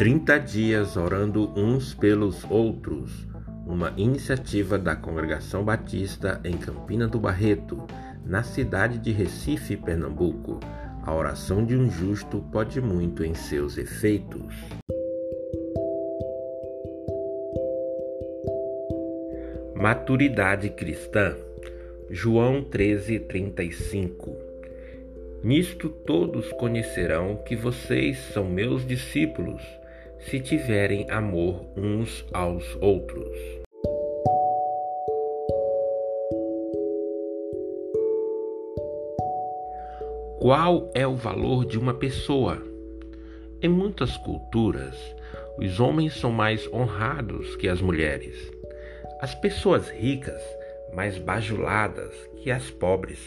30 dias orando uns pelos outros, uma iniciativa da Congregação Batista em Campina do Barreto, na cidade de Recife, Pernambuco. A oração de um justo pode muito em seus efeitos. Maturidade cristã. João 13:35. Nisto todos conhecerão que vocês são meus discípulos se tiverem amor uns aos outros. Qual é o valor de uma pessoa? Em muitas culturas, os homens são mais honrados que as mulheres, as pessoas ricas mais bajuladas que as pobres.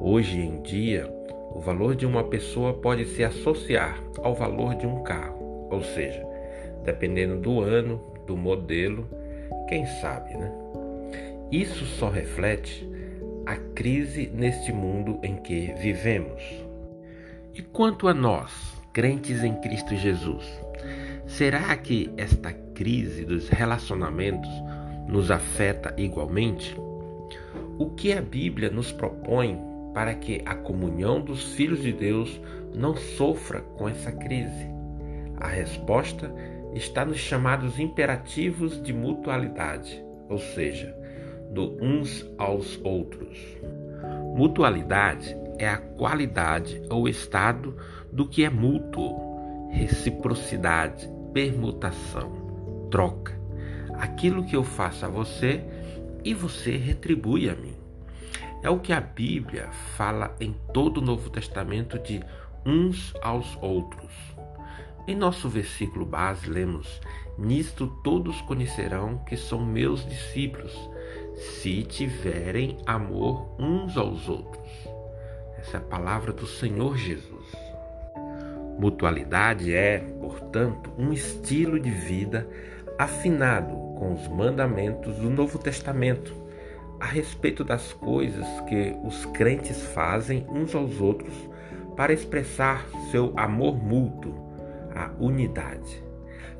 Hoje em dia, o valor de uma pessoa pode se associar ao valor de um carro. Ou seja, dependendo do ano, do modelo, quem sabe, né? Isso só reflete a crise neste mundo em que vivemos. E quanto a nós, crentes em Cristo Jesus, será que esta crise dos relacionamentos nos afeta igualmente? O que a Bíblia nos propõe para que a comunhão dos filhos de Deus não sofra com essa crise? A resposta está nos chamados imperativos de mutualidade, ou seja, do uns aos outros. Mutualidade é a qualidade ou estado do que é mútuo, reciprocidade, permutação, troca. Aquilo que eu faço a você e você retribui a mim. É o que a Bíblia fala em todo o Novo Testamento de uns aos outros. Em nosso versículo base, lemos: Nisto todos conhecerão que são meus discípulos, se tiverem amor uns aos outros. Essa é a palavra do Senhor Jesus. Mutualidade é, portanto, um estilo de vida afinado com os mandamentos do Novo Testamento a respeito das coisas que os crentes fazem uns aos outros para expressar seu amor mútuo a unidade.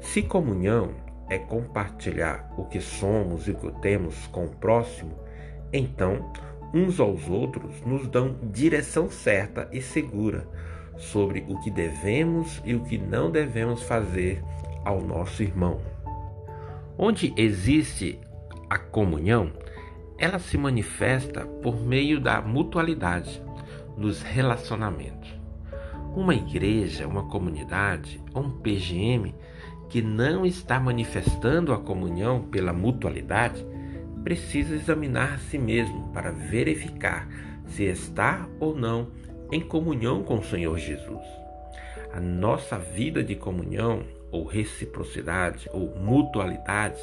Se comunhão é compartilhar o que somos e o que temos com o próximo, então uns aos outros nos dão direção certa e segura sobre o que devemos e o que não devemos fazer ao nosso irmão. Onde existe a comunhão, ela se manifesta por meio da mutualidade nos relacionamentos. Uma igreja, uma comunidade ou um PGM que não está manifestando a comunhão pela mutualidade precisa examinar a si mesmo para verificar se está ou não em comunhão com o Senhor Jesus. A nossa vida de comunhão ou reciprocidade ou mutualidade,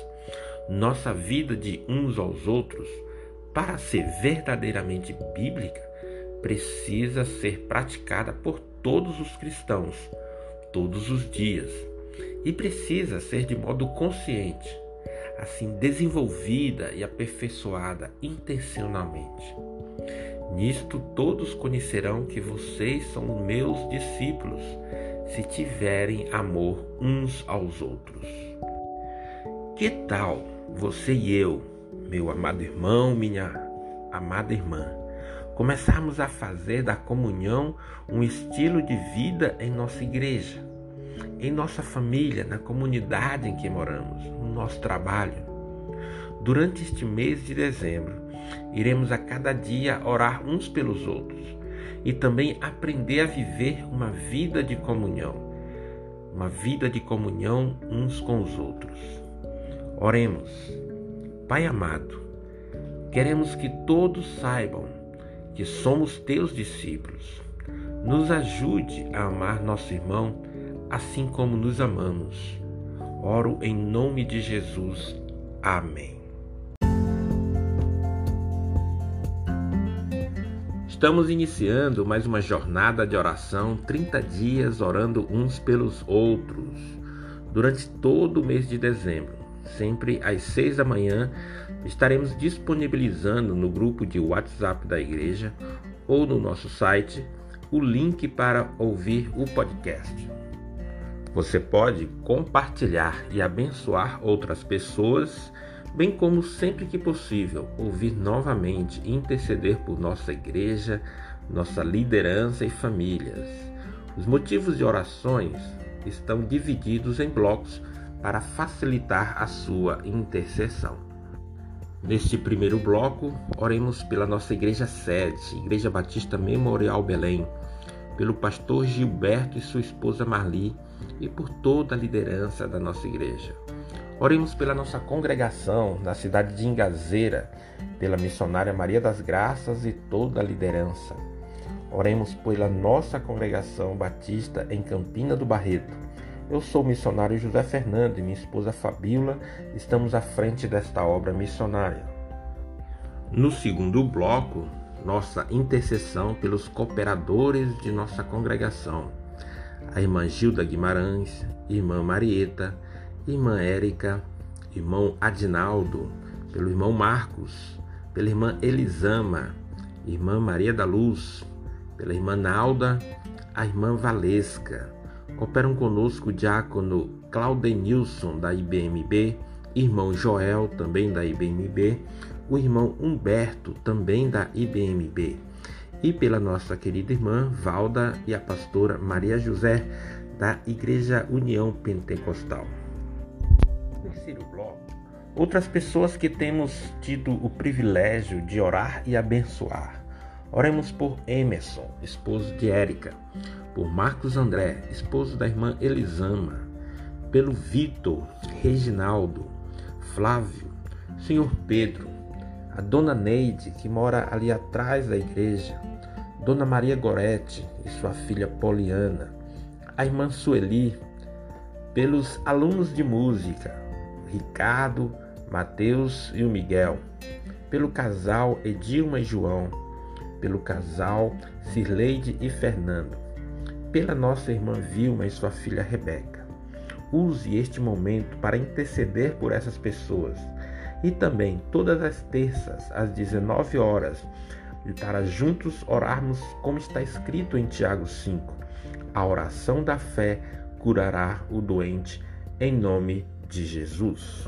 nossa vida de uns aos outros, para ser verdadeiramente bíblica, precisa ser praticada por todos os cristãos, todos os dias, e precisa ser de modo consciente, assim desenvolvida e aperfeiçoada intencionalmente. Nisto todos conhecerão que vocês são meus discípulos, se tiverem amor uns aos outros. Que tal você e eu, meu amado irmão, minha amada irmã, começarmos a fazer da comunhão um estilo de vida em nossa igreja, em nossa família, na comunidade em que moramos, no nosso trabalho. Durante este mês de dezembro, iremos a cada dia orar uns pelos outros e também aprender a viver uma vida de comunhão, uma vida de comunhão uns com os outros. Oremos. Pai amado, queremos que todos saibam que somos teus discípulos. Nos ajude a amar nosso irmão assim como nos amamos. Oro em nome de Jesus. Amém. Estamos iniciando mais uma jornada de oração, 30 dias orando uns pelos outros, durante todo o mês de dezembro. Sempre às seis da manhã, estaremos disponibilizando no grupo de WhatsApp da igreja ou no nosso site o link para ouvir o podcast. Você pode compartilhar e abençoar outras pessoas, bem como sempre que possível ouvir novamente e interceder por nossa igreja, nossa liderança e famílias. Os motivos de orações estão divididos em blocos para facilitar a sua intercessão. Neste primeiro bloco, oremos pela nossa igreja sede, Igreja Batista Memorial Belém, pelo pastor Gilberto e sua esposa Marli e por toda a liderança da nossa igreja. Oremos pela nossa congregação na cidade de Ingazeira, pela missionária Maria das Graças e toda a liderança. Oremos pela nossa congregação batista em Campina do Barreto. Eu sou o missionário José Fernando e minha esposa Fabíola estamos à frente desta obra missionária. No segundo bloco, nossa intercessão pelos cooperadores de nossa congregação, a irmã Gilda Guimarães, irmã Marieta, irmã Érica, irmão Adinaldo, pelo irmão Marcos, pela irmã Elisama, irmã Maria da Luz, pela irmã Nalda, a irmã Valesca, Cooperam conosco o diácono Claudenilson, da IBMB, irmão Joel, também da IBMB, o irmão Humberto, também da IBMB, e pela nossa querida irmã Valda e a pastora Maria José, da Igreja União Pentecostal. Terceiro bloco. Outras pessoas que temos tido o privilégio de orar e abençoar. Oremos por Emerson, esposo de Érica, por Marcos André, esposo da irmã Elisama, pelo Vitor, Reginaldo, Flávio, Senhor Pedro, a dona Neide, que mora ali atrás da igreja, Dona Maria Gorete e sua filha Poliana, a irmã Sueli, pelos alunos de música, Ricardo, Mateus e o Miguel, pelo casal Edilma e João, pelo casal Cirleide e Fernando, pela nossa irmã Vilma e sua filha Rebeca. Use este momento para interceder por essas pessoas e também todas as terças às 19 horas para juntos orarmos como está escrito em Tiago 5. A oração da fé curará o doente em nome de Jesus.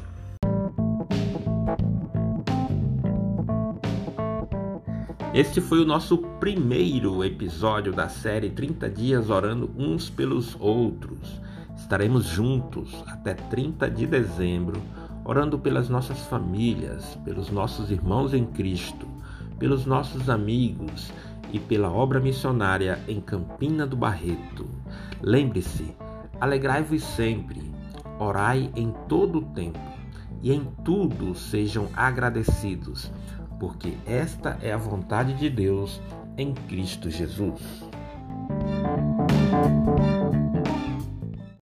Este foi o nosso primeiro episódio da série 30 Dias Orando Uns pelos Outros. Estaremos juntos até 30 de dezembro, orando pelas nossas famílias, pelos nossos irmãos em Cristo, pelos nossos amigos e pela obra missionária em Campina do Barreto. Lembre-se, alegrai-vos sempre, orai em todo o tempo e em tudo sejam agradecidos porque esta é a vontade de Deus em Cristo Jesus.